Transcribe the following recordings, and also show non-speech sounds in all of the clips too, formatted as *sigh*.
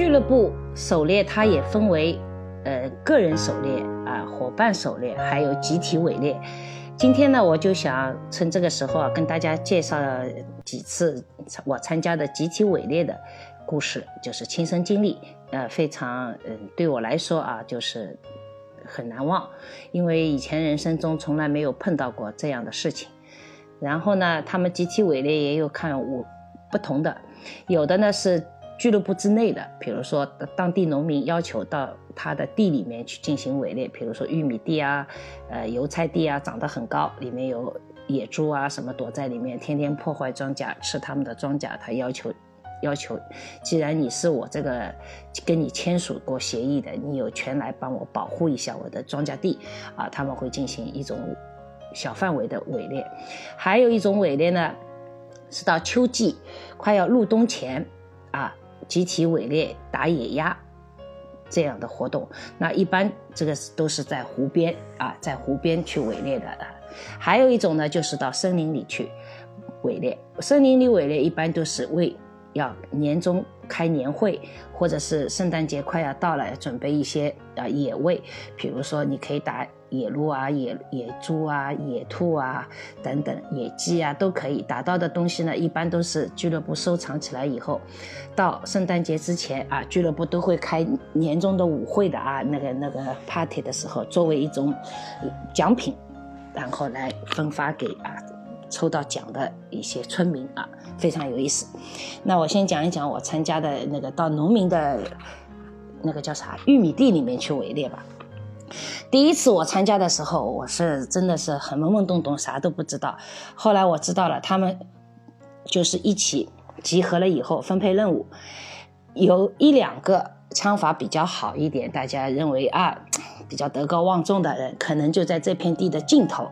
俱乐部狩猎它也分为，呃，个人狩猎啊，伙伴狩猎，还有集体围猎。今天呢，我就想趁这个时候啊，跟大家介绍几次我参加的集体围猎的故事，就是亲身经历，呃，非常嗯，对我来说啊，就是很难忘，因为以前人生中从来没有碰到过这样的事情。然后呢，他们集体围猎也有看我不同的，有的呢是。俱乐部之内的，比如说当地农民要求到他的地里面去进行围猎，比如说玉米地啊，呃油菜地啊，长得很高，里面有野猪啊什么躲在里面，天天破坏庄稼，吃他们的庄稼。他要求，要求，既然你是我这个跟你签署过协议的，你有权来帮我保护一下我的庄稼地啊。他们会进行一种小范围的围猎，还有一种围猎呢，是到秋季快要入冬前啊。集体围猎打野鸭这样的活动，那一般这个是都是在湖边啊，在湖边去围猎的。还有一种呢，就是到森林里去围猎。森林里围猎一般都是为要年终开年会，或者是圣诞节快要到了，准备一些啊野味，比如说你可以打。野鹿啊，野野猪啊，野兔啊，等等，野鸡啊，都可以打到的东西呢。一般都是俱乐部收藏起来以后，到圣诞节之前啊，俱乐部都会开年终的舞会的啊，那个那个 party 的时候，作为一种奖品，然后来分发给啊抽到奖的一些村民啊，非常有意思。那我先讲一讲我参加的那个到农民的那个叫啥玉米地里面去围猎吧。第一次我参加的时候，我是真的是很懵懵懂懂，啥都不知道。后来我知道了，他们就是一起集合了以后分配任务，有一两个枪法比较好一点，大家认为啊比较德高望重的人，可能就在这片地的尽头，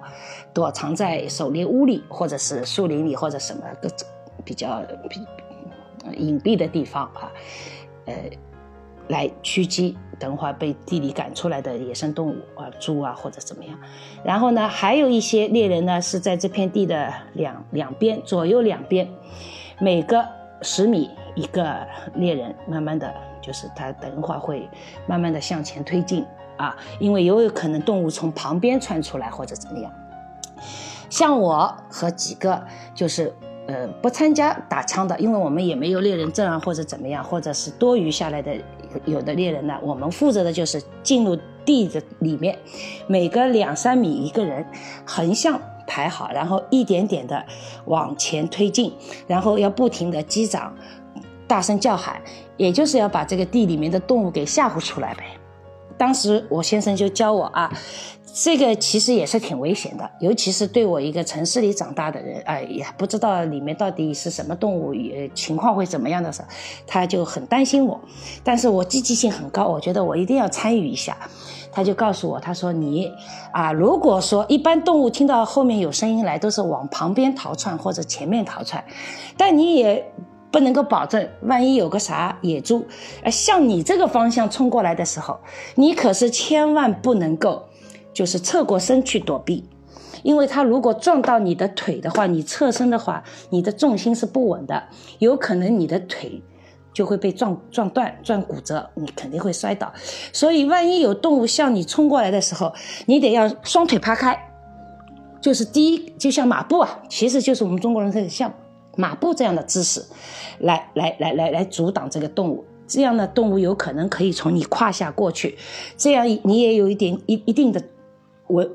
躲藏在狩猎屋里，或者是树林里，或者什么各种比较隐蔽的地方啊，呃。来驱击等会儿被地里赶出来的野生动物啊，猪啊或者怎么样。然后呢，还有一些猎人呢是在这片地的两两边左右两边，每个十米一个猎人，慢慢的就是他等一会儿会慢慢的向前推进啊，因为有有可能动物从旁边窜出来或者怎么样。像我和几个就是呃不参加打枪的，因为我们也没有猎人证啊或者怎么样，或者是多余下来的。有的猎人呢，我们负责的就是进入地的里面，每隔两三米一个人，横向排好，然后一点点的往前推进，然后要不停的击掌，大声叫喊，也就是要把这个地里面的动物给吓唬出来呗。当时我先生就教我啊。这个其实也是挺危险的，尤其是对我一个城市里长大的人，哎，也不知道里面到底是什么动物，也情况会怎么样的时候，他就很担心我。但是我积极性很高，我觉得我一定要参与一下。他就告诉我，他说你啊，如果说一般动物听到后面有声音来，都是往旁边逃窜或者前面逃窜，但你也不能够保证，万一有个啥野猪，呃，向你这个方向冲过来的时候，你可是千万不能够。就是侧过身去躲避，因为它如果撞到你的腿的话，你侧身的话，你的重心是不稳的，有可能你的腿就会被撞撞断、撞骨折，你肯定会摔倒。所以，万一有动物向你冲过来的时候，你得要双腿趴开，就是第一，就像马步啊，其实就是我们中国人这个像马步这样的姿势，来来来来来阻挡这个动物。这样的动物有可能可以从你胯下过去，这样你也有一点一一定的。我。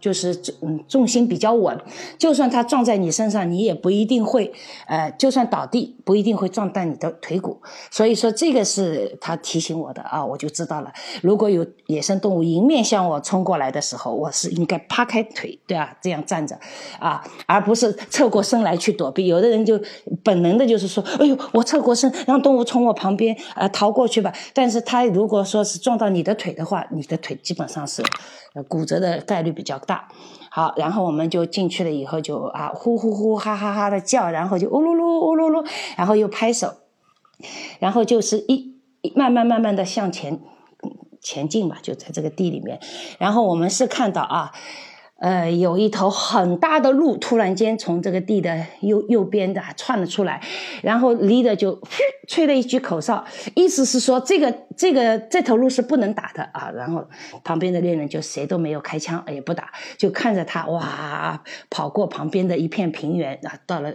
就是重重心比较稳，就算它撞在你身上，你也不一定会，呃，就算倒地，不一定会撞断你的腿骨。所以说，这个是他提醒我的啊，我就知道了。如果有野生动物迎面向我冲过来的时候，我是应该趴开腿，对啊，这样站着，啊，而不是侧过身来去躲避。有的人就本能的就是说，哎呦，我侧过身让动物从我旁边呃逃过去吧。但是他如果说是撞到你的腿的话，你的腿基本上是骨折的概率比较。大好，然后我们就进去了，以后就啊呼呼呼哈哈哈的叫，然后就呜噜噜呜噜噜，然后又拍手，然后就是一慢慢慢慢的向前前进吧，就在这个地里面。然后我们是看到啊，呃，有一头很大的鹿突然间从这个地的右右边的窜了出来，然后离的就吹了一句口哨，意思是说这个这个这头鹿是不能打的啊。然后旁边的猎人就谁都没有开枪，也不打，就看着他哇跑过旁边的一片平原啊，到了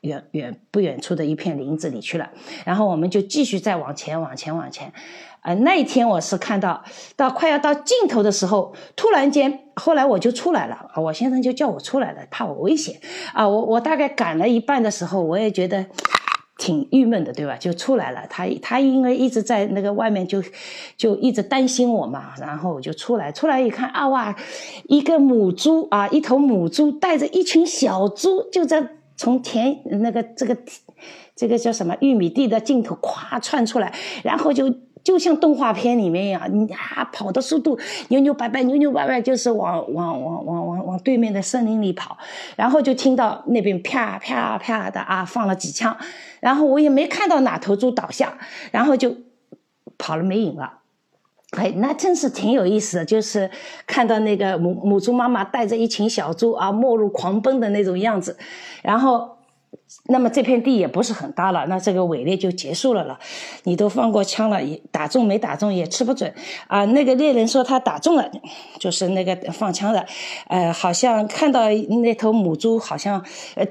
远远不远处的一片林子里去了。然后我们就继续再往前往前往前。呃，那一天我是看到到快要到尽头的时候，突然间，后来我就出来了，我先生就叫我出来了，怕我危险啊。我我大概赶了一半的时候，我也觉得挺郁闷的，对吧？就出来了。他他因为一直在那个外面，就就一直担心我嘛，然后我就出来，出来一看啊哇，一个母猪啊，一头母猪带着一群小猪，就在从田那个这个这个叫什么玉米地的尽头咵窜出来，然后就。就像动画片里面一样，你啊跑的速度扭扭摆摆，扭扭摆摆，就是往往往往往往对面的森林里跑，然后就听到那边啪啪啪的啊放了几枪，然后我也没看到哪头猪倒下，然后就跑了没影了。哎，那真是挺有意思的，就是看到那个母母猪妈妈带着一群小猪啊，末路狂奔的那种样子，然后。那么这片地也不是很大了，那这个围猎就结束了了。你都放过枪了，也打中没打中也吃不准啊。那个猎人说他打中了，就是那个放枪的，呃，好像看到那头母猪好像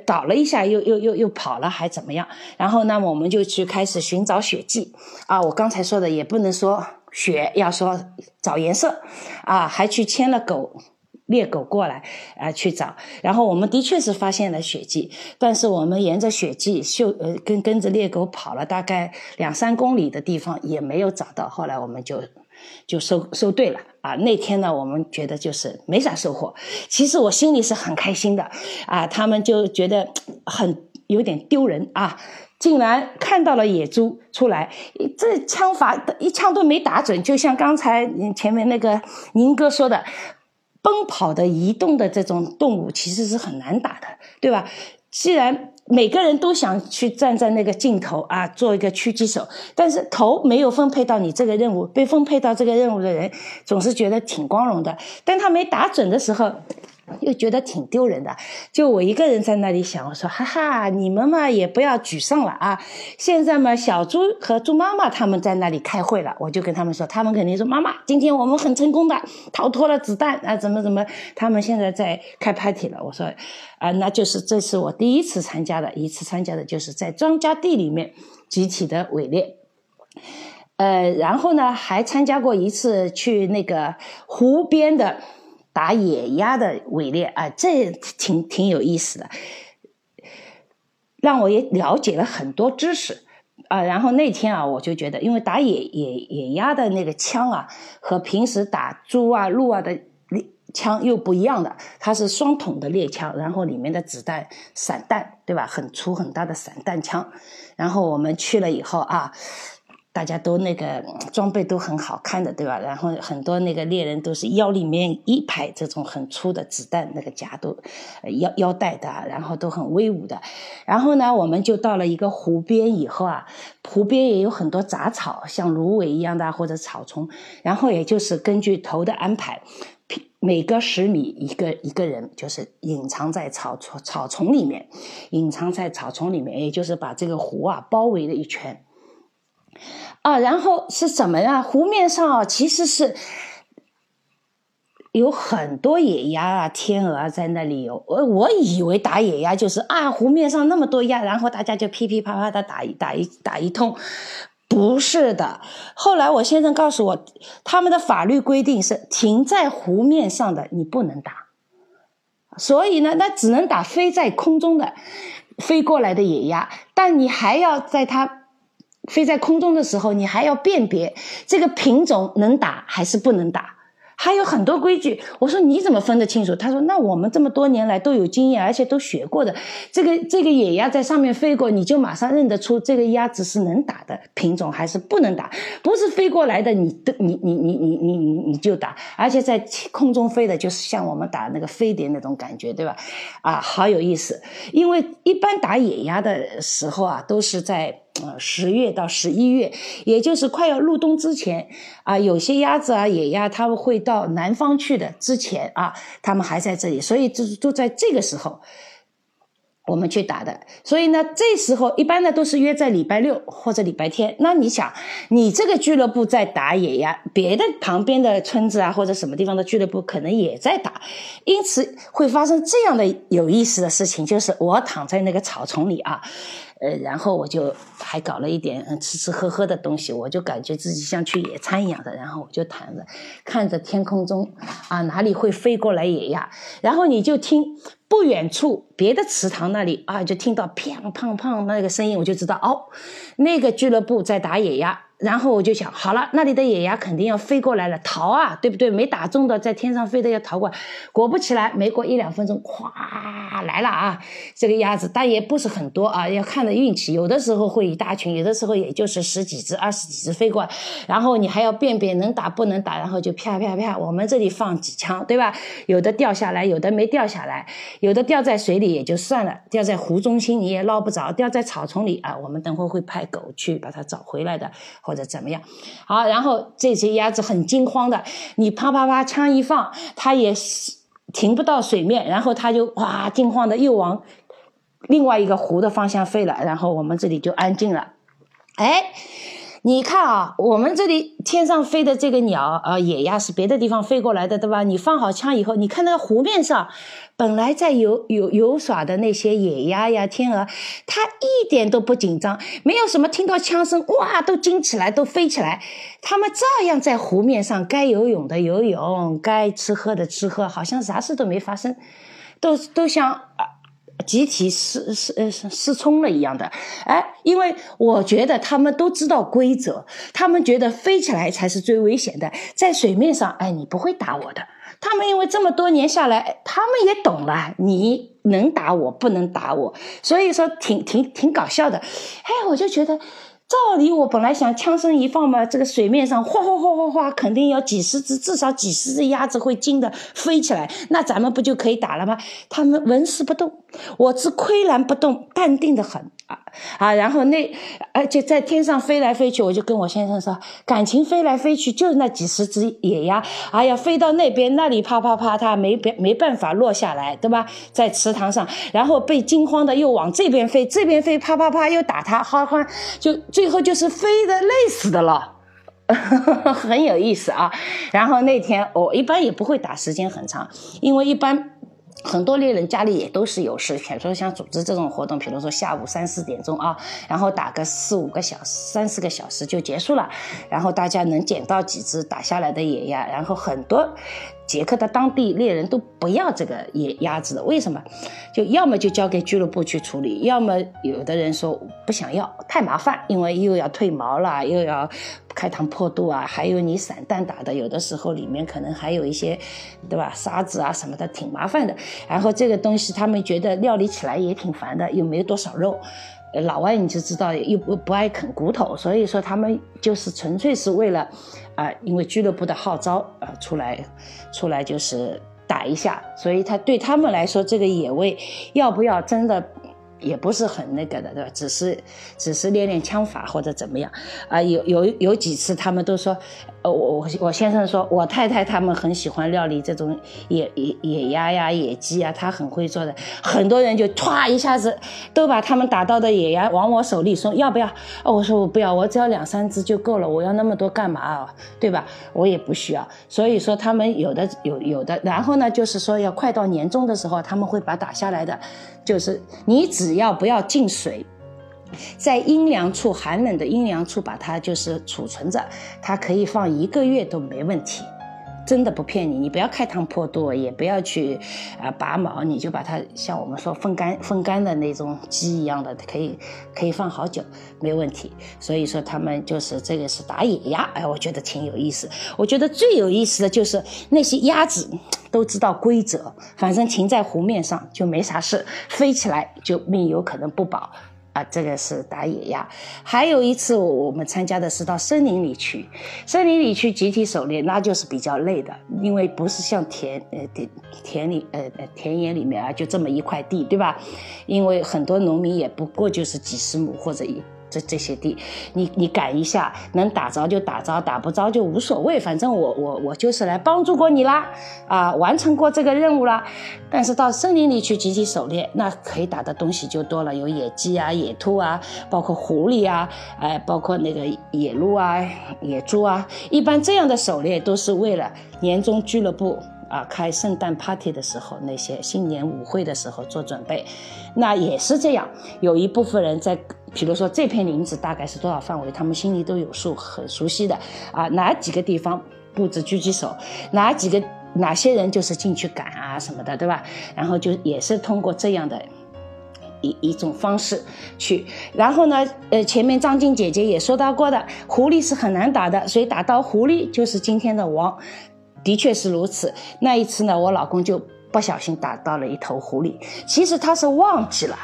倒了一下，又又又又跑了，还怎么样？然后那么我们就去开始寻找血迹啊。我刚才说的也不能说血，要说找颜色啊，还去牵了狗。猎狗过来啊，去找，然后我们的确是发现了血迹，但是我们沿着血迹嗅呃跟跟着猎狗跑了大概两三公里的地方也没有找到，后来我们就就收收队了啊。那天呢，我们觉得就是没啥收获，其实我心里是很开心的啊。他们就觉得很有点丢人啊，竟然看到了野猪出来，这枪法一枪都没打准，就像刚才前面那个宁哥说的。奔跑的、移动的这种动物其实是很难打的，对吧？既然每个人都想去站在那个镜头啊，做一个狙击手，但是头没有分配到你这个任务，被分配到这个任务的人总是觉得挺光荣的，但他没打准的时候。又觉得挺丢人的，就我一个人在那里想，我说哈哈，你们嘛也不要沮丧了啊！现在嘛，小猪和猪妈妈他们在那里开会了，我就跟他们说，他们肯定说妈妈，今天我们很成功的逃脱了子弹啊，怎么怎么，他们现在在开 party 了。我说啊，那就是这是我第一次参加的，一次参加的就是在庄稼地里面集体的围猎，呃，然后呢还参加过一次去那个湖边的。打野鸭的围猎啊，这挺挺有意思的，让我也了解了很多知识啊。然后那天啊，我就觉得，因为打野野野鸭的那个枪啊，和平时打猪啊、鹿啊的枪又不一样的，它是双筒的猎枪，然后里面的子弹散弹，对吧？很粗很大的散弹枪。然后我们去了以后啊。大家都那个装备都很好看的，对吧？然后很多那个猎人都是腰里面一排这种很粗的子弹那个夹都腰腰带的，然后都很威武的。然后呢，我们就到了一个湖边以后啊，湖边也有很多杂草，像芦苇一样的或者草丛。然后也就是根据头的安排，每隔十米一个一个人，就是隐藏在草丛草丛里面，隐藏在草丛里面，也就是把这个湖啊包围了一圈。啊，然后是怎么样？湖面上啊，其实是有很多野鸭啊、天鹅在那里游。我我以为打野鸭就是啊，湖面上那么多鸭，然后大家就噼噼啪啪的打一打一打一通，不是的。后来我先生告诉我，他们的法律规定是停在湖面上的你不能打，所以呢，那只能打飞在空中的飞过来的野鸭，但你还要在它。飞在空中的时候，你还要辨别这个品种能打还是不能打，还有很多规矩。我说你怎么分得清楚？他说那我们这么多年来都有经验，而且都学过的。这个这个野鸭在上面飞过，你就马上认得出这个鸭子是能打的品种还是不能打。不是飞过来的，你的你你你你你你你就打，而且在空中飞的，就是像我们打那个飞碟那种感觉，对吧？啊，好有意思。因为一般打野鸭的时候啊，都是在。呃十月到十一月，也就是快要入冬之前啊，有些鸭子啊野鸭它们会到南方去的，之前啊它们还在这里，所以就就在这个时候。我们去打的，所以呢，这时候一般呢都是约在礼拜六或者礼拜天。那你想，你这个俱乐部在打野鸭，别的旁边的村子啊或者什么地方的俱乐部可能也在打，因此会发生这样的有意思的事情，就是我躺在那个草丛里啊。呃，然后我就还搞了一点吃吃喝喝的东西，我就感觉自己像去野餐一样的，然后我就躺着，看着天空中啊哪里会飞过来野鸭，然后你就听不远处别的池塘那里啊，就听到砰砰砰那个声音，我就知道哦，那个俱乐部在打野鸭。然后我就想，好了，那里的野鸭肯定要飞过来了，逃啊，对不对？没打中的在天上飞的要逃过。果不其然，没过一两分钟，咵来了啊！这个鸭子，但也不是很多啊，要看的运气。有的时候会一大群，有的时候也就是十几只、二十几只飞过来。然后你还要辨别能打不能打，然后就啪啪啪，我们这里放几枪，对吧？有的掉下来，有的没掉下来，有的掉在水里也就算了，掉在湖中心你也捞不着，掉在草丛里啊，我们等会会派狗去把它找回来的。或者怎么样？好，然后这些鸭子很惊慌的，你啪啪啪枪一放，它也停不到水面，然后它就哇惊慌的又往另外一个湖的方向飞了，然后我们这里就安静了。哎。你看啊，我们这里天上飞的这个鸟啊，野鸭是别的地方飞过来的，对吧？你放好枪以后，你看那个湖面上，本来在游游游耍的那些野鸭呀、天鹅，它一点都不紧张，没有什么听到枪声哇都惊起来都飞起来，它们照样在湖面上该游泳的游泳，该吃喝的吃喝，好像啥事都没发生，都都像。集体失失呃失聪了一样的，哎，因为我觉得他们都知道规则，他们觉得飞起来才是最危险的，在水面上，哎，你不会打我的。他们因为这么多年下来，他们也懂了，你能打我不能打我，所以说挺挺挺搞笑的。哎，我就觉得。照理我本来想枪声一放嘛，这个水面上哗哗哗哗哗，肯定有几十只，至少几十只鸭子会惊的飞起来，那咱们不就可以打了吗？他们纹丝不动，我只岿然不动，淡定的很。啊啊！然后那而且在天上飞来飞去，我就跟我先生说，感情飞来飞去就是那几十只野鸭，哎呀，飞到那边那里啪啪啪，它没别没办法落下来，对吧？在池塘上，然后被惊慌的又往这边飞，这边飞啪啪啪又打它，好好就最后就是飞的累死的了，*laughs* 很有意思啊。然后那天我一般也不会打时间很长，因为一般。很多猎人家里也都是有事，比如说像组织这种活动，比如说下午三四点钟啊，然后打个四五个小时、三四个小时就结束了，然后大家能捡到几只打下来的野鸭，然后很多。捷克的当地猎人都不要这个野鸭子的，为什么？就要么就交给俱乐部去处理，要么有的人说不想要，太麻烦，因为又要褪毛了，又要开膛破肚啊，还有你散弹打的，有的时候里面可能还有一些，对吧？沙子啊什么的，挺麻烦的。然后这个东西他们觉得料理起来也挺烦的，又没多少肉。老外你就知道又不不爱啃骨头，所以说他们就是纯粹是为了，啊，因为俱乐部的号召啊出来，出来就是打一下，所以他对他们来说这个野味要不要真的？也不是很那个的，对吧？只是只是练练枪法或者怎么样啊？有有有几次他们都说，呃，我我我先生说我太太他们很喜欢料理这种野野野鸭呀、野鸡啊，他很会做的。很多人就歘一下子都把他们打到的野鸭往我手里送，要不要？哦，我说我不要，我只要两三只就够了，我要那么多干嘛啊？对吧？我也不需要。所以说他们有的有有的，然后呢，就是说要快到年终的时候，他们会把打下来的。就是你只要不要进水，在阴凉处、寒冷的阴凉处把它就是储存着，它可以放一个月都没问题。真的不骗你，你不要开膛破肚，也不要去啊拔毛，你就把它像我们说风干风干的那种鸡一样的，可以可以放好久，没问题。所以说他们就是这个是打野鸭，哎，我觉得挺有意思。我觉得最有意思的就是那些鸭子都知道规则，反正停在湖面上就没啥事，飞起来就命有可能不保。啊，这个是打野鸭。还有一次，我们参加的是到森林里去，森林里去集体狩猎，那就是比较累的，因为不是像田呃田田里呃田野里面啊，就这么一块地，对吧？因为很多农民也不过就是几十亩或者一。这这些地，你你赶一下，能打着就打着，打不着就无所谓，反正我我我就是来帮助过你啦，啊，完成过这个任务啦。但是到森林里去集体狩猎，那可以打的东西就多了，有野鸡啊、野兔啊，包括狐狸啊，哎，包括那个野鹿啊、野猪啊。一般这样的狩猎都是为了年终俱乐部。啊，开圣诞 party 的时候，那些新年舞会的时候做准备，那也是这样。有一部分人在，比如说这片林子大概是多少范围，他们心里都有数，很熟悉的。啊，哪几个地方布置狙击手，哪几个哪些人就是进去赶啊什么的，对吧？然后就也是通过这样的一一种方式去。然后呢，呃，前面张静姐姐也说到过的，狐狸是很难打的，所以打到狐狸就是今天的王。的确是如此。那一次呢，我老公就不小心打到了一头狐狸。其实他是忘记了，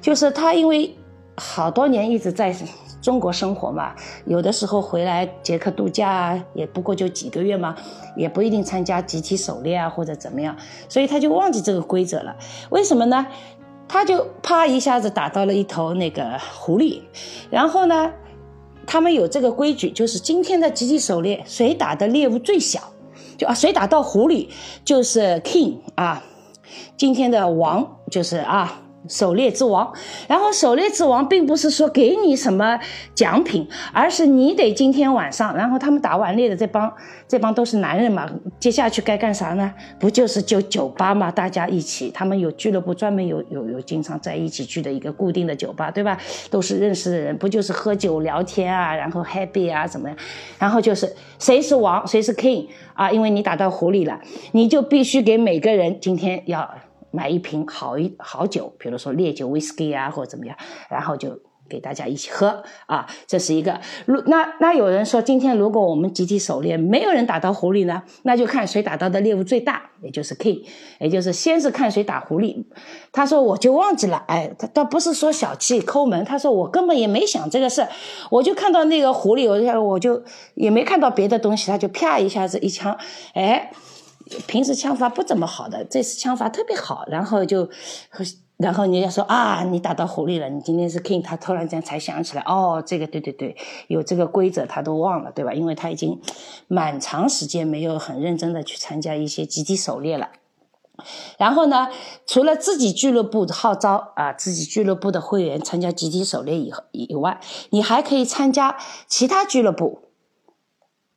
就是他因为好多年一直在中国生活嘛，有的时候回来捷克度假也不过就几个月嘛，也不一定参加集体狩猎啊或者怎么样，所以他就忘记这个规则了。为什么呢？他就啪一下子打到了一头那个狐狸，然后呢，他们有这个规矩，就是今天的集体狩猎，谁打的猎物最小。就啊，谁打到狐狸就是 king 啊，今天的王就是啊。狩猎之王，然后狩猎之王并不是说给你什么奖品，而是你得今天晚上，然后他们打完猎的这帮这帮都是男人嘛，接下去该干啥呢？不就是就酒吧嘛？大家一起，他们有俱乐部专门有有有经常在一起聚的一个固定的酒吧，对吧？都是认识的人，不就是喝酒聊天啊，然后 happy 啊怎么样？然后就是谁是王，谁是 king 啊？因为你打到狐狸了，你就必须给每个人今天要。买一瓶好一好酒，比如说烈酒、whisky 啊，或者怎么样，然后就给大家一起喝啊。这是一个。如那那有人说，今天如果我们集体狩猎，没有人打到狐狸呢，那就看谁打到的猎物最大，也就是 k，也就是先是看谁打狐狸。他说我就忘记了，哎，他倒不是说小气抠门，他说我根本也没想这个事，我就看到那个狐狸，我就我就也没看到别的东西，他就啪一下子一枪，哎。平时枪法不怎么好的，这次枪法特别好，然后就，然后人家说啊，你打到狐狸了，你今天是 king，他突然间才想起来，哦，这个对对对，有这个规则他都忘了，对吧？因为他已经蛮长时间没有很认真的去参加一些集体狩猎了。然后呢，除了自己俱乐部号召啊，自己俱乐部的会员参加集体狩猎以以外，你还可以参加其他俱乐部。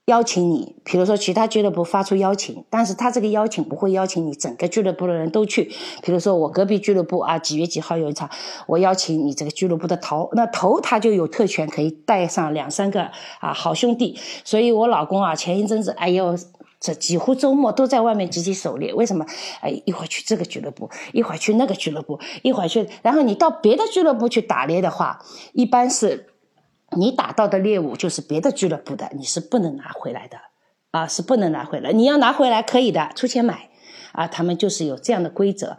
邀请你，比如说其他俱乐部发出邀请，但是他这个邀请不会邀请你整个俱乐部的人都去。比如说我隔壁俱乐部啊，几月几号有一场，我邀请你这个俱乐部的头，那头他就有特权，可以带上两三个啊好兄弟。所以我老公啊，前一阵子哎呦，这几乎周末都在外面集体狩猎。为什么？哎，一会儿去这个俱乐部，一会儿去那个俱乐部，一会儿去，然后你到别的俱乐部去打猎的话，一般是。你打到的猎物就是别的俱乐部的，你是不能拿回来的，啊，是不能拿回来。你要拿回来可以的，出钱买，啊，他们就是有这样的规则。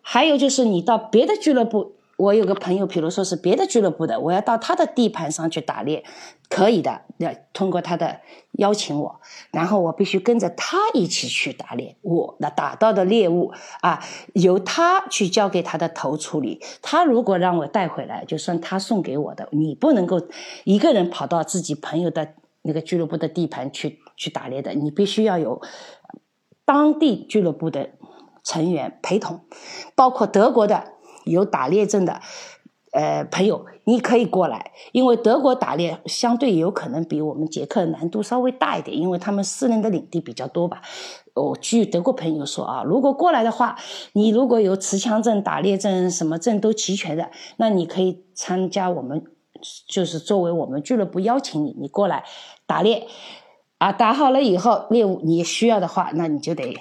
还有就是你到别的俱乐部。我有个朋友，比如说是别的俱乐部的，我要到他的地盘上去打猎，可以的。要通过他的邀请我，然后我必须跟着他一起去打猎。我那打到的猎物啊，由他去交给他的头处理。他如果让我带回来，就算他送给我的。你不能够一个人跑到自己朋友的那个俱乐部的地盘去去打猎的，你必须要有当地俱乐部的成员陪同，包括德国的。有打猎证的，呃，朋友，你可以过来，因为德国打猎相对有可能比我们捷克难度稍微大一点，因为他们私人的领地比较多吧。我据德国朋友说啊，如果过来的话，你如果有持枪证、打猎证，什么证都齐全的，那你可以参加我们，就是作为我们俱乐部邀请你，你过来打猎，啊，打好了以后猎物你需要的话，那你就得。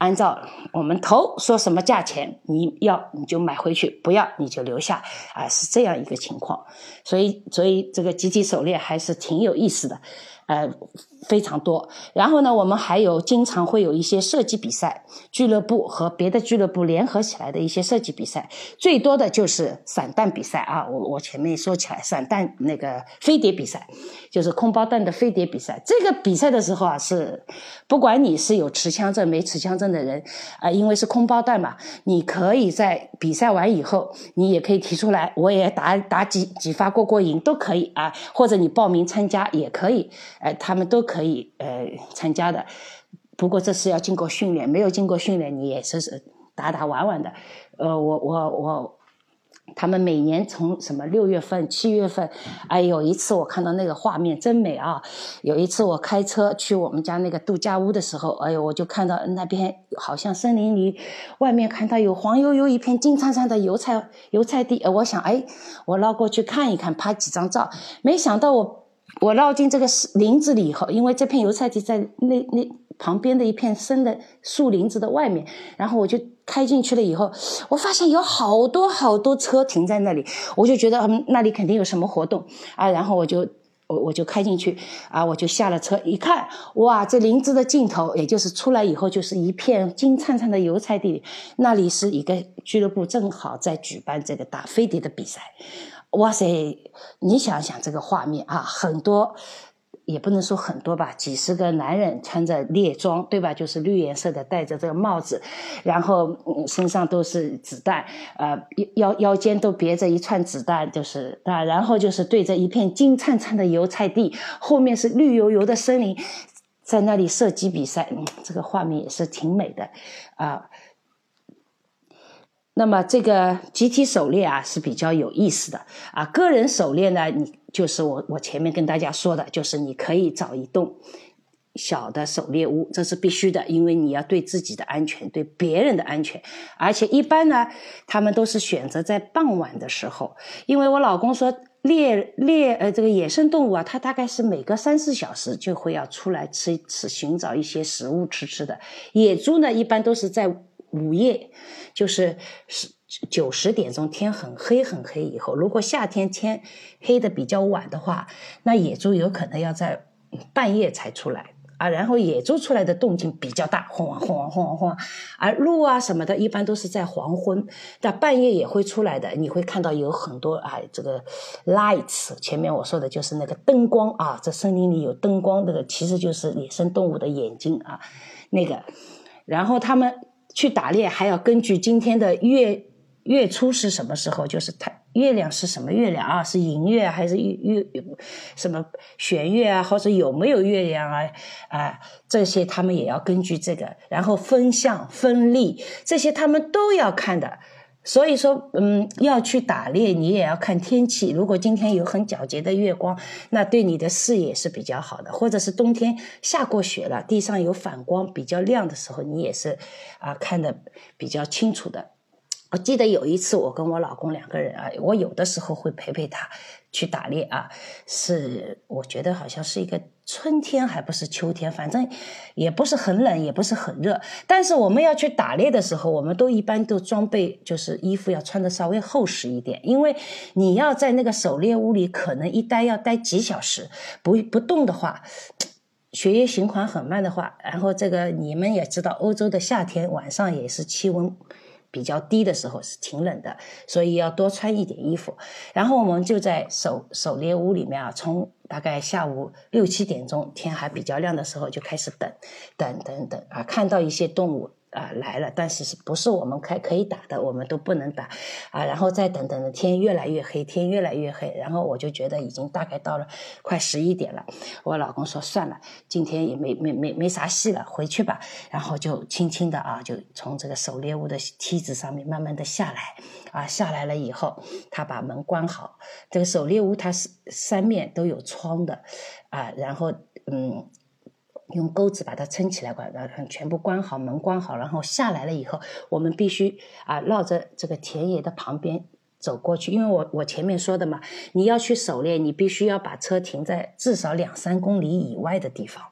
按照我们头说什么价钱，你要你就买回去，不要你就留下，啊，是这样一个情况。所以，所以这个集体狩猎还是挺有意思的，呃，非常多。然后呢，我们还有经常会有一些射击比赛，俱乐部和别的俱乐部联合起来的一些射击比赛。最多的就是散弹比赛啊，我我前面说起来，散弹那个飞碟比赛，就是空包弹的飞碟比赛。这个比赛的时候啊，是不管你是有持枪证没持枪证的人啊，因为是空包弹嘛，你可以在比赛完以后，你也可以提出来，我也打打几几发过过瘾都可以啊，或者你报名参加也可以。呃，他们都可以呃参加的，不过这是要经过训练，没有经过训练你也是是打打玩玩的。呃，我我我，他们每年从什么六月份、七月份，哎，有一次我看到那个画面真美啊！有一次我开车去我们家那个度假屋的时候，哎呦，我就看到那边好像森林里外面看到有黄油油一片金灿灿的油菜油菜地，我想哎，我绕过去看一看，拍几张照，没想到我。我绕进这个林子里以后，因为这片油菜地在那那旁边的一片深的树林子的外面，然后我就开进去了以后，我发现有好多好多车停在那里，我就觉得嗯那里肯定有什么活动啊，然后我就我我就开进去啊，我就下了车一看，哇，这林子的尽头，也就是出来以后就是一片金灿灿的油菜地，那里是一个俱乐部正好在举办这个打飞碟的比赛。哇塞，你想想这个画面啊，很多也不能说很多吧，几十个男人穿着猎装，对吧？就是绿颜色的，戴着这个帽子，然后身上都是子弹，呃，腰腰间都别着一串子弹，就是啊，然后就是对着一片金灿灿的油菜地，后面是绿油油的森林，在那里射击比赛，嗯，这个画面也是挺美的，啊。那么这个集体狩猎啊是比较有意思的啊，个人狩猎呢，你就是我我前面跟大家说的，就是你可以找一栋小的狩猎屋，这是必须的，因为你要对自己的安全，对别人的安全，而且一般呢，他们都是选择在傍晚的时候，因为我老公说猎猎呃这个野生动物啊，它大概是每隔三四小时就会要出来吃吃寻找一些食物吃吃的，野猪呢一般都是在。午夜就是十九十点钟，天很黑很黑以后，如果夏天天黑的比较晚的话，那野猪有可能要在半夜才出来啊。然后野猪出来的动静比较大，轰啊轰啊轰啊轰啊。而鹿啊什么的，一般都是在黄昏，但半夜也会出来的。你会看到有很多啊，这个 lights，前面我说的就是那个灯光啊，这森林里有灯光，这个其实就是野生动物的眼睛啊，那个，然后他们。去打猎还要根据今天的月月初是什么时候，就是太月亮是什么月亮啊？是银月还是月月什么弦月啊？或者有没有月亮啊？啊，这些他们也要根据这个，然后分相分力这些他们都要看的。所以说，嗯，要去打猎，你也要看天气。如果今天有很皎洁的月光，那对你的视野是比较好的；或者是冬天下过雪了，地上有反光比较亮的时候，你也是啊看的比较清楚的。我记得有一次，我跟我老公两个人啊，我有的时候会陪陪他。去打猎啊，是我觉得好像是一个春天，还不是秋天，反正也不是很冷，也不是很热。但是我们要去打猎的时候，我们都一般都装备就是衣服要穿的稍微厚实一点，因为你要在那个狩猎屋里，可能一待要待几小时，不不动的话，血液循环很慢的话，然后这个你们也知道，欧洲的夏天晚上也是气温。比较低的时候是挺冷的，所以要多穿一点衣服。然后我们就在狩狩猎屋里面啊，从大概下午六七点钟天还比较亮的时候就开始等，等等等啊，看到一些动物。啊，来了，但是是不是我们开可以打的，我们都不能打啊。然后再等等的，天越来越黑，天越来越黑，然后我就觉得已经大概到了快十一点了。我老公说算了，今天也没没没没啥戏了，回去吧。然后就轻轻的啊，就从这个狩猎屋的梯子上面慢慢的下来啊，下来了以后，他把门关好。这个狩猎屋它是三面都有窗的啊，然后嗯。用钩子把它撑起来，关，然后全部关好门，关好，然后下来了以后，我们必须啊绕着这个田野的旁边走过去，因为我我前面说的嘛，你要去狩猎，你必须要把车停在至少两三公里以外的地方，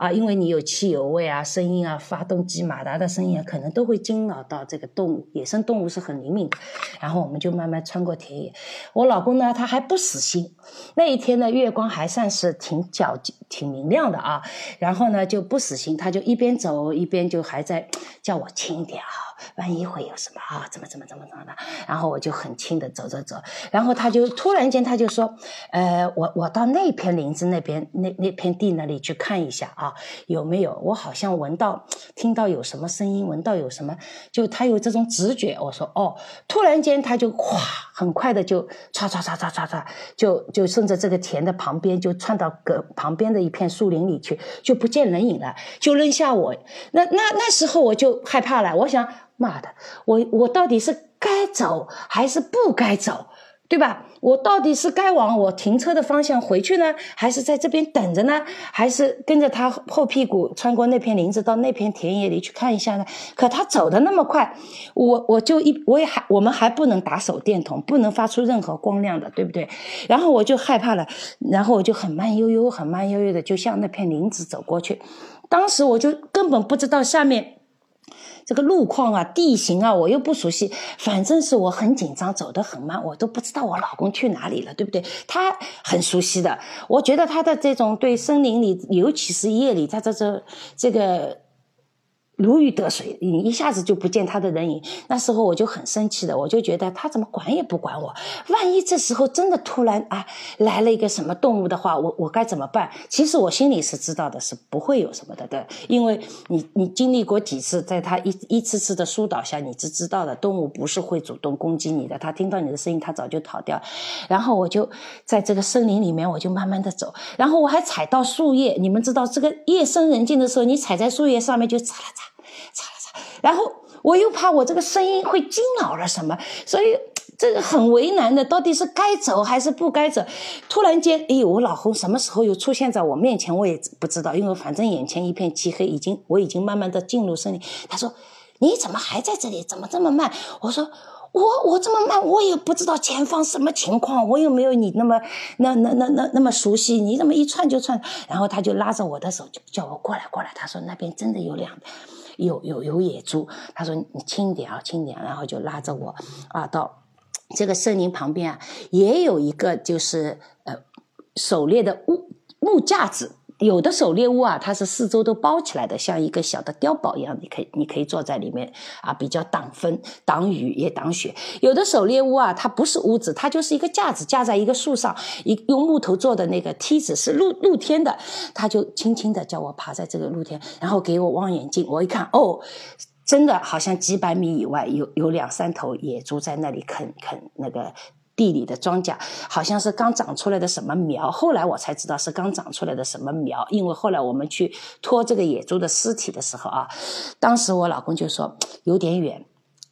啊，因为你有汽油味啊、声音啊、发动机马达的声音啊，可能都会惊扰到这个动物。野生动物是很灵敏的。然后我们就慢慢穿过田野。我老公呢，他还不死心。那一天呢，月光还算是挺皎、挺明亮的啊。然后呢，就不死心，他就一边走一边就还在 *tsk* 叫我轻一点啊。万一会有什么啊？怎么怎么怎么怎么的？然后我就很轻的走走走，然后他就突然间他就说：“呃，我我到那片林子那边那那片地那里去看一下啊，有没有？我好像闻到听到有什么声音，闻到有什么，就他有这种直觉。”我说：“哦。”突然间他就哗，很快的就唰唰唰唰唰唰，就就顺着这个田的旁边就窜到隔旁边的一片树林里去，就不见人影了，就扔下我。那那那时候我就害怕了，我想。妈的，我我到底是该走还是不该走，对吧？我到底是该往我停车的方向回去呢，还是在这边等着呢？还是跟着他后屁股穿过那片林子到那片田野里去看一下呢？可他走的那么快，我我就一我也还我们还不能打手电筒，不能发出任何光亮的，对不对？然后我就害怕了，然后我就很慢悠悠、很慢悠悠的就向那片林子走过去。当时我就根本不知道下面。这个路况啊，地形啊，我又不熟悉，反正是我很紧张，走得很慢，我都不知道我老公去哪里了，对不对？他很熟悉的，我觉得他的这种对森林里，尤其是夜里，他这这这个。如鱼得水，你一下子就不见他的人影。那时候我就很生气的，我就觉得他怎么管也不管我。万一这时候真的突然啊来了一个什么动物的话，我我该怎么办？其实我心里是知道的，是不会有什么的的，因为你你经历过几次，在他一一次次的疏导下，你是知道的，动物不是会主动攻击你的。他听到你的声音，他早就逃掉。然后我就在这个森林里面，我就慢慢的走，然后我还踩到树叶。你们知道，这个夜深人静的时候，你踩在树叶上面就嚓啦嚓。然后我又怕我这个声音会惊扰了什么，所以这个很为难的，到底是该走还是不该走？突然间，哎，我老公什么时候又出现在我面前，我也不知道，因为反正眼前一片漆黑，已经我已经慢慢的进入森林。他说：“你怎么还在这里？怎么这么慢？”我说：“我我这么慢，我也不知道前方什么情况，我又没有你那么那那那那那么熟悉，你怎么一窜就窜？”然后他就拉着我的手，就叫我过来过来。他说：“那边真的有两。”有有有野猪，他说你轻点啊，轻点，然后就拉着我啊到这个森林旁边啊，也有一个就是呃狩猎的木木架子。有的狩猎屋啊，它是四周都包起来的，像一个小的碉堡一样，你可以你可以坐在里面啊，比较挡风、挡雨也挡雪。有的狩猎屋啊，它不是屋子，它就是一个架子，架在一个树上，一用木头做的那个梯子是露露天的，他就轻轻的叫我爬在这个露天，然后给我望远镜，我一看，哦，真的好像几百米以外有有两三头野猪在那里啃啃那个。地里的庄稼好像是刚长出来的什么苗，后来我才知道是刚长出来的什么苗，因为后来我们去拖这个野猪的尸体的时候啊，当时我老公就说有点远，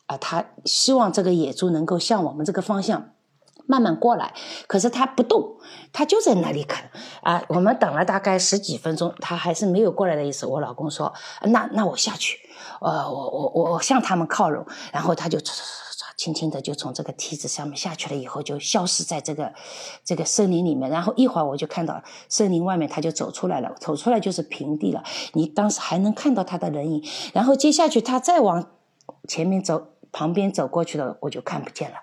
啊，他希望这个野猪能够向我们这个方向慢慢过来，可是他不动，他就在那里啃啊。我们等了大概十几分钟，他还是没有过来的意思。我老公说，那那我下去，呃，我我我我向他们靠拢，然后他就。轻轻的就从这个梯子上面下去了，以后就消失在这个这个森林里面。然后一会儿我就看到森林外面，他就走出来了，走出来就是平地了。你当时还能看到他的人影。然后接下去他再往前面走，旁边走过去的，我就看不见了。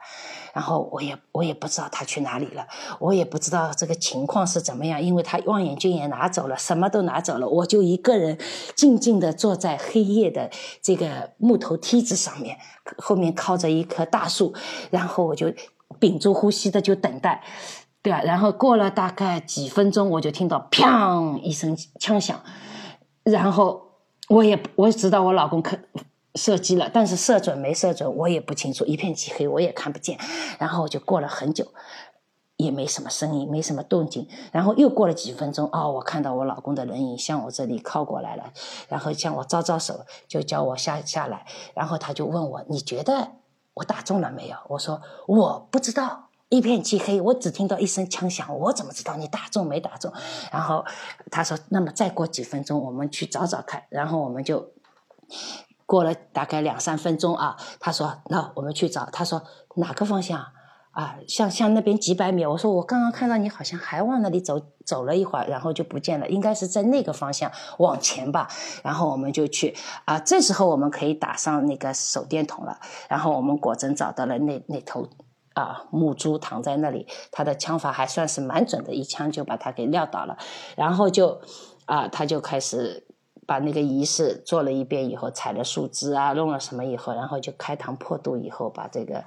然后我也我也不知道他去哪里了，我也不知道这个情况是怎么样，因为他望远镜也拿走了，什么都拿走了，我就一个人静静的坐在黑夜的这个木头梯子上面，后面靠着一棵大树，然后我就屏住呼吸的就等待，对吧？然后过了大概几分钟，我就听到砰一声枪响，然后我也我也知道我老公可。射击了，但是射准没射准我也不清楚，一片漆黑，我也看不见。然后我就过了很久，也没什么声音，没什么动静。然后又过了几分钟，哦，我看到我老公的人影向我这里靠过来了，然后向我招招手，就叫我下下来。然后他就问我：“你觉得我打中了没有？”我说：“我不知道，一片漆黑，我只听到一声枪响，我怎么知道你打中没打中？”然后他说：“那么再过几分钟，我们去找找看。”然后我们就。过了大概两三分钟啊，他说：“那我们去找。”他说：“哪个方向？”啊，像像那边几百米，我说我刚刚看到你好像还往那里走走了一会儿，然后就不见了，应该是在那个方向往前吧。然后我们就去啊，这时候我们可以打上那个手电筒了。然后我们果真找到了那那头啊母猪躺在那里，他的枪法还算是蛮准的，一枪就把他给撂倒了。然后就啊，他就开始把那个仪式做了一遍以后，采了树枝啊，弄了什么以后，然后就开膛破肚以后把这个。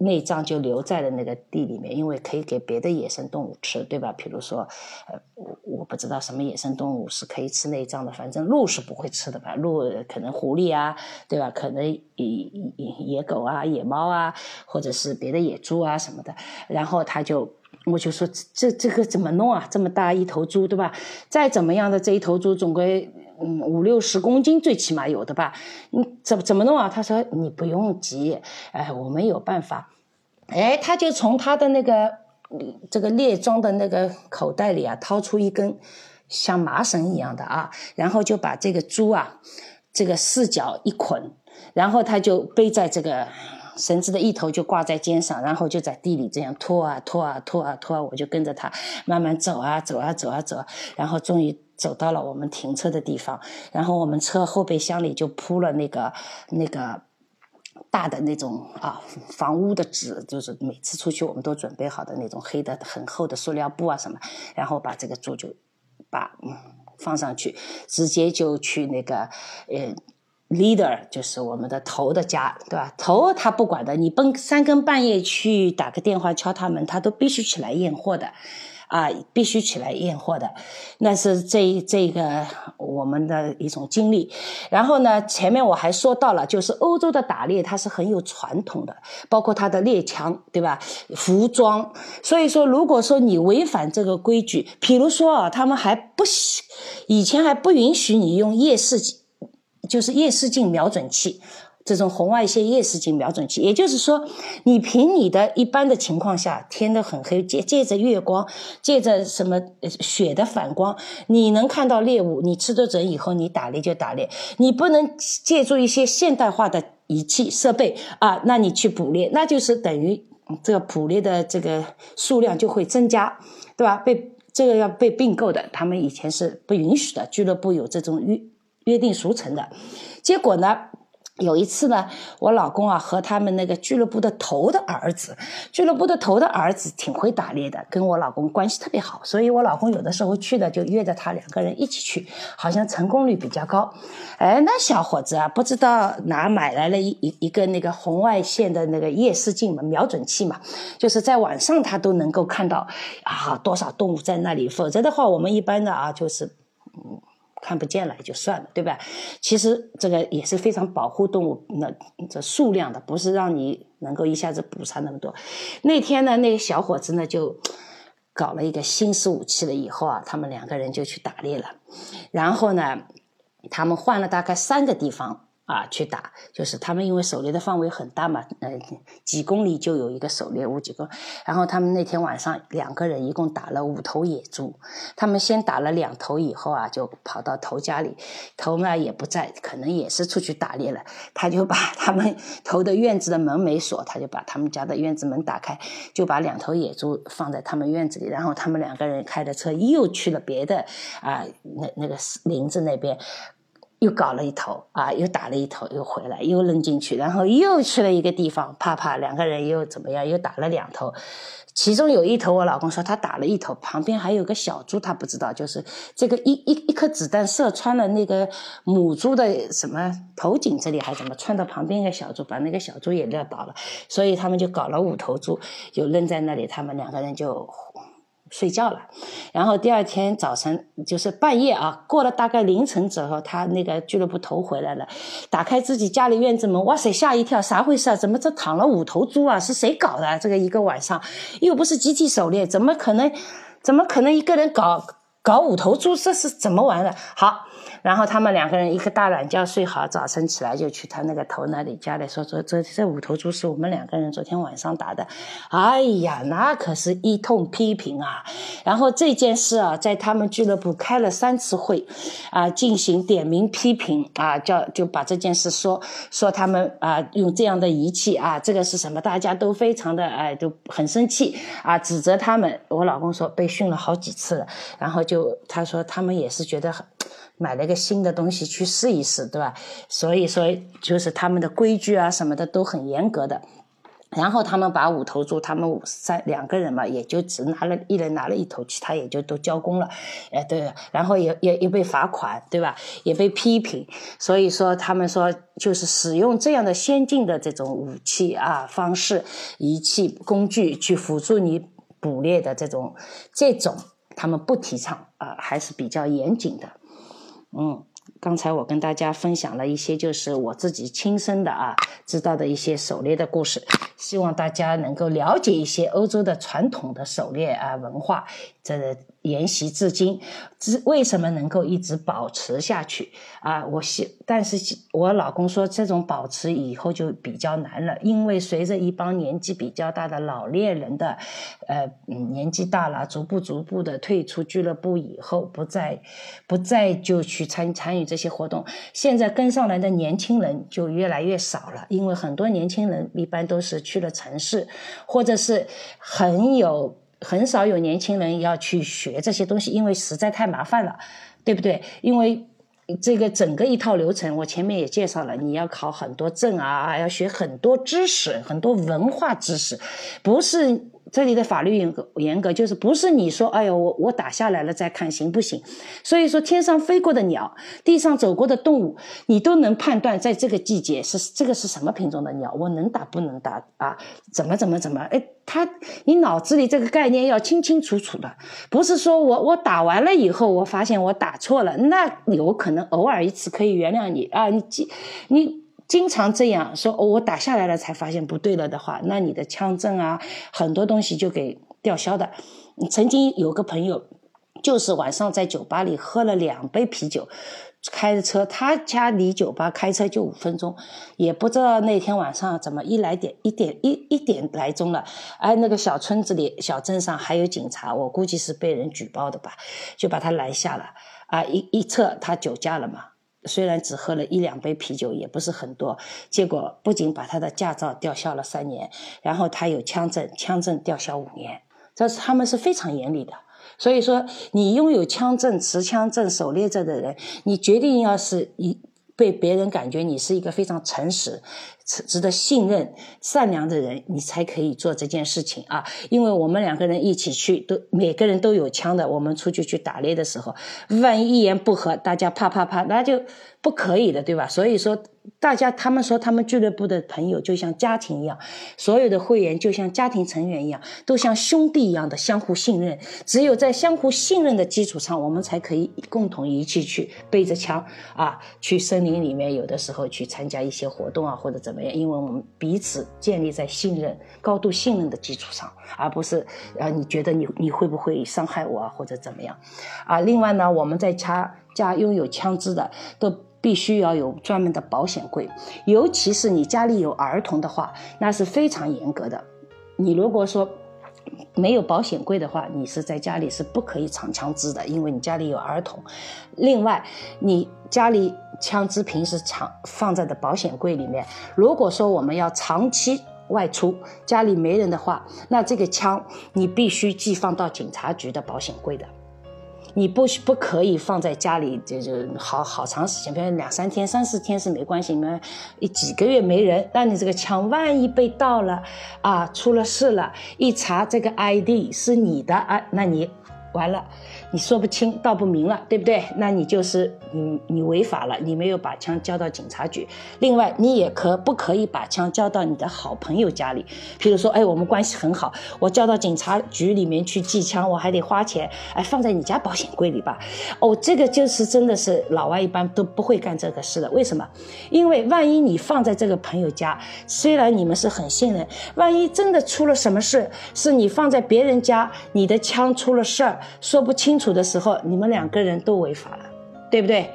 内脏就留在了那个地里面，因为可以给别的野生动物吃，对吧？比如说，呃，我不知道什么野生动物是可以吃内脏的，反正鹿是不会吃的吧？鹿可能狐狸啊，对吧？可能野野野狗啊、野猫啊，或者是别的野猪啊什么的。然后他就，我就说这这个怎么弄啊？这么大一头猪，对吧？再怎么样的这一头猪，总归。嗯，五六十公斤最起码有的吧？你怎怎么弄啊？他说你不用急，哎，我们有办法。哎，他就从他的那个这个猎装的那个口袋里啊，掏出一根像麻绳一样的啊，然后就把这个猪啊，这个四脚一捆，然后他就背在这个绳子的一头就挂在肩上，然后就在地里这样拖啊拖啊拖啊拖啊，我就跟着他慢慢走啊走啊走啊走，然后终于。走到了我们停车的地方，然后我们车后备箱里就铺了那个那个大的那种啊房屋的纸，就是每次出去我们都准备好的那种黑的很厚的塑料布啊什么，然后把这个猪就把嗯放上去，直接就去那个呃 leader 就是我们的头的家，对吧？头他不管的，你奔三更半夜去打个电话敲他门，他都必须起来验货的。啊，必须起来验货的，那是这这个我们的一种经历。然后呢，前面我还说到了，就是欧洲的打猎它是很有传统的，包括它的猎枪，对吧？服装。所以说，如果说你违反这个规矩，比如说啊，他们还不以前还不允许你用夜视，就是夜视镜瞄准器。这种红外线夜视镜瞄准器，也就是说，你凭你的一般的情况下，天都很黑，借借着月光，借着什么雪的反光，你能看到猎物，你吃得准以后，你打猎就打猎。你不能借助一些现代化的仪器设备啊，那你去捕猎，那就是等于这个捕猎的这个数量就会增加，对吧？被这个要被并购的，他们以前是不允许的，俱乐部有这种约约定俗成的，结果呢？有一次呢，我老公啊和他们那个俱乐部的头的儿子，俱乐部的头的儿子挺会打猎的，跟我老公关系特别好，所以我老公有的时候去的就约着他两个人一起去，好像成功率比较高。哎，那小伙子啊，不知道哪买来了一一一个那个红外线的那个夜视镜嘛，瞄准器嘛，就是在晚上他都能够看到啊多少动物在那里，否则的话我们一般的啊就是嗯。看不见了也就算了，对吧？其实这个也是非常保护动物那这数量的，不是让你能够一下子捕杀那么多。那天呢，那个小伙子呢就搞了一个新式武器了，以后啊，他们两个人就去打猎了。然后呢，他们换了大概三个地方。啊，去打，就是他们因为狩猎的范围很大嘛，呃，几公里就有一个狩猎屋，几个。然后他们那天晚上两个人一共打了五头野猪，他们先打了两头以后啊，就跑到头家里，头呢也不在，可能也是出去打猎了。他就把 *laughs* 他们头的院子的门没锁，他就把他们家的院子门打开，就把两头野猪放在他们院子里，然后他们两个人开着车又去了别的啊，那那个林子那边。又搞了一头啊，又打了一头，又回来，又扔进去，然后又去了一个地方，啪啪，两个人又怎么样？又打了两头，其中有一头，我老公说他打了一头，旁边还有个小猪，他不知道，就是这个一一一颗子弹射穿了那个母猪的什么头颈这里，还怎么穿到旁边一个小猪，把那个小猪也撂倒了，所以他们就搞了五头猪，就扔在那里，他们两个人就。睡觉了，然后第二天早晨就是半夜啊，过了大概凌晨之后，他那个俱乐部头回来了，打开自己家里院子门，哇塞，吓一跳，啥回事啊？怎么这躺了五头猪啊？是谁搞的？这个一个晚上又不是集体狩猎，怎么可能？怎么可能一个人搞搞五头猪？这是怎么玩的？好，然后他们两个人一个大懒觉睡好，早晨起来就去他那个头那里家里说说这这五头猪是我们两个人昨天晚上打的，哎呀，那可是一通批评啊。然后这件事啊，在他们俱乐部开了三次会，啊，进行点名批评啊，叫就把这件事说说他们啊用这样的仪器啊，这个是什么？大家都非常的哎都很生气啊，指责他们。我老公说被训了好几次了，然后就他说他们也是觉得。买了一个新的东西去试一试，对吧？所以说，就是他们的规矩啊什么的都很严格的。然后他们把五头猪，他们三两个人嘛，也就只拿了一人拿了一头，其他也就都交工了。哎，对，然后也也也被罚款，对吧？也被批评。所以说，他们说就是使用这样的先进的这种武器啊方式、仪器、工具去辅助你捕猎的这种这种，他们不提倡啊，还是比较严谨的。嗯，刚才我跟大家分享了一些，就是我自己亲身的啊知道的一些狩猎的故事，希望大家能够了解一些欧洲的传统的狩猎啊文化。这沿袭至今，之为什么能够一直保持下去啊？我希，但是我老公说这种保持以后就比较难了，因为随着一帮年纪比较大的老猎人的，呃，年纪大了，逐步逐步的退出俱乐部以后，不再不再就去参参与这些活动，现在跟上来的年轻人就越来越少了，因为很多年轻人一般都是去了城市，或者是很有。很少有年轻人要去学这些东西，因为实在太麻烦了，对不对？因为这个整个一套流程，我前面也介绍了，你要考很多证啊，要学很多知识，很多文化知识，不是。这里的法律严格，严格就是不是你说，哎呦，我我打下来了再看行不行？所以说，天上飞过的鸟，地上走过的动物，你都能判断，在这个季节是这个是什么品种的鸟，我能打不能打啊？怎么怎么怎么？哎，他你脑子里这个概念要清清楚楚的，不是说我我打完了以后，我发现我打错了，那有可能偶尔一次可以原谅你啊，你你。经常这样说，我打下来了才发现不对了的话，那你的枪证啊，很多东西就给吊销的。曾经有个朋友，就是晚上在酒吧里喝了两杯啤酒，开着车，他家离酒吧开车就五分钟，也不知道那天晚上怎么一来点一点一一点来钟了，哎，那个小村子里小镇上还有警察，我估计是被人举报的吧，就把他拦下了，啊，一一测他酒驾了嘛。虽然只喝了一两杯啤酒，也不是很多，结果不仅把他的驾照吊销了三年，然后他有枪证，枪证吊销五年，这是他们是非常严厉的。所以说，你拥有枪证、持枪证、狩猎证的人，你决定要是一被别人感觉你是一个非常诚实。值得信任、善良的人，你才可以做这件事情啊！因为我们两个人一起去，都每个人都有枪的。我们出去去打猎的时候，万一一言不合，大家啪啪啪，那就不可以的，对吧？所以说，大家他们说他们俱乐部的朋友就像家庭一样，所有的会员就像家庭成员一样，都像兄弟一样的相互信任。只有在相互信任的基础上，我们才可以共同一起去背着枪啊，去森林里面，有的时候去参加一些活动啊，或者怎么。因为我们彼此建立在信任、高度信任的基础上，而不是啊，你觉得你你会不会伤害我啊，或者怎么样？啊，另外呢，我们在家家拥有枪支的，都必须要有专门的保险柜，尤其是你家里有儿童的话，那是非常严格的。你如果说没有保险柜的话，你是在家里是不可以藏枪支的，因为你家里有儿童。另外，你家里。枪支平时藏放在的保险柜里面。如果说我们要长期外出，家里没人的话，那这个枪你必须寄放到警察局的保险柜的。你不不可以放在家里，就就好好长时间，比如两三天、三四天是没关系。你们一几个月没人，那你这个枪万一被盗了啊，出了事了，一查这个 ID 是你的啊，那你完了。你说不清道不明了，对不对？那你就是你你违法了，你没有把枪交到警察局。另外，你也可不可以把枪交到你的好朋友家里？譬如说，哎，我们关系很好，我交到警察局里面去寄枪，我还得花钱，哎，放在你家保险柜里吧。哦，这个就是真的是老外一般都不会干这个事的。为什么？因为万一你放在这个朋友家，虽然你们是很信任，万一真的出了什么事，是你放在别人家，你的枪出了事儿，说不清。处的时候，你们两个人都违法了，对不对？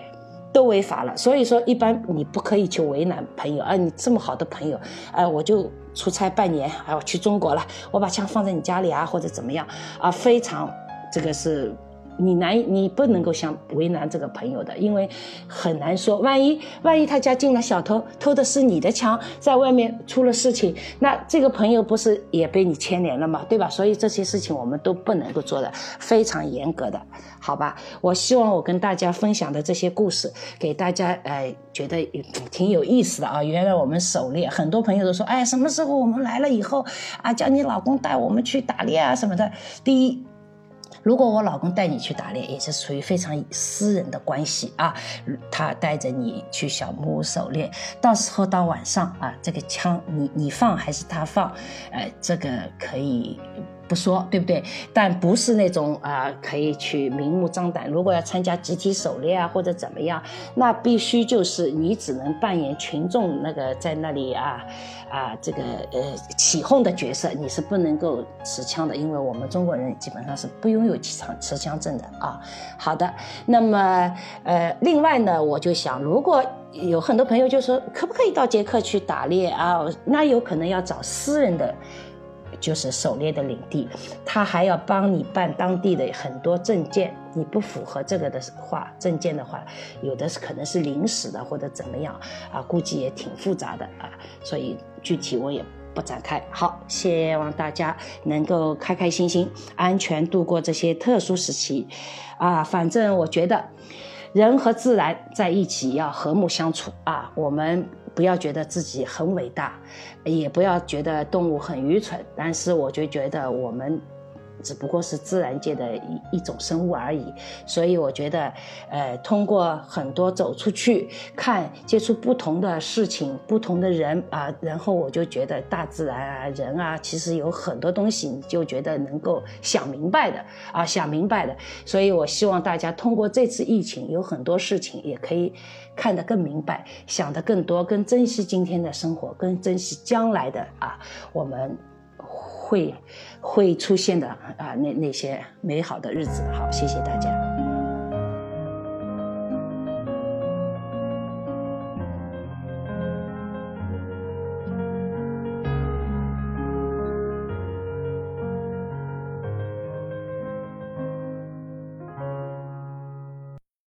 都违法了。所以说，一般你不可以去为难朋友。啊，你这么好的朋友，哎，我就出差半年，哎，我去中国了，我把枪放在你家里啊，或者怎么样啊，非常这个是。你难，你不能够想为难这个朋友的，因为很难说，万一万一他家进了小偷，偷的是你的枪，在外面出了事情，那这个朋友不是也被你牵连了吗？对吧？所以这些事情我们都不能够做的非常严格的，好吧？我希望我跟大家分享的这些故事，给大家呃觉得挺有意思的啊。原来我们狩猎，很多朋友都说，哎，什么时候我们来了以后啊，叫你老公带我们去打猎啊什么的。第一。如果我老公带你去打猎，也是属于非常私人的关系啊。他带着你去小木屋狩猎，到时候到晚上啊，这个枪你你放还是他放，呃，这个可以。说对不对？但不是那种啊，可以去明目张胆。如果要参加集体狩猎啊，或者怎么样，那必须就是你只能扮演群众那个在那里啊啊这个呃起哄的角色，你是不能够持枪的，因为我们中国人基本上是不拥有持枪持枪证的啊。好的，那么呃，另外呢，我就想，如果有很多朋友就说，可不可以到捷克去打猎啊？那有可能要找私人的。就是狩猎的领地，他还要帮你办当地的很多证件。你不符合这个的话，证件的话，有的是可能是临时的或者怎么样啊，估计也挺复杂的啊。所以具体我也不展开。好，希望大家能够开开心心、安全度过这些特殊时期啊。反正我觉得，人和自然在一起要和睦相处啊。我们。不要觉得自己很伟大，也不要觉得动物很愚蠢，但是我就觉得我们。只不过是自然界的一一种生物而已，所以我觉得，呃，通过很多走出去看、接触不同的事情、不同的人啊，然后我就觉得大自然啊、人啊，其实有很多东西，你就觉得能够想明白的啊，想明白的。所以我希望大家通过这次疫情，有很多事情也可以看得更明白，想得更多，更珍惜今天的生活，更珍惜将来的啊，我们会。会出现的啊，那那些美好的日子，好，谢谢大家。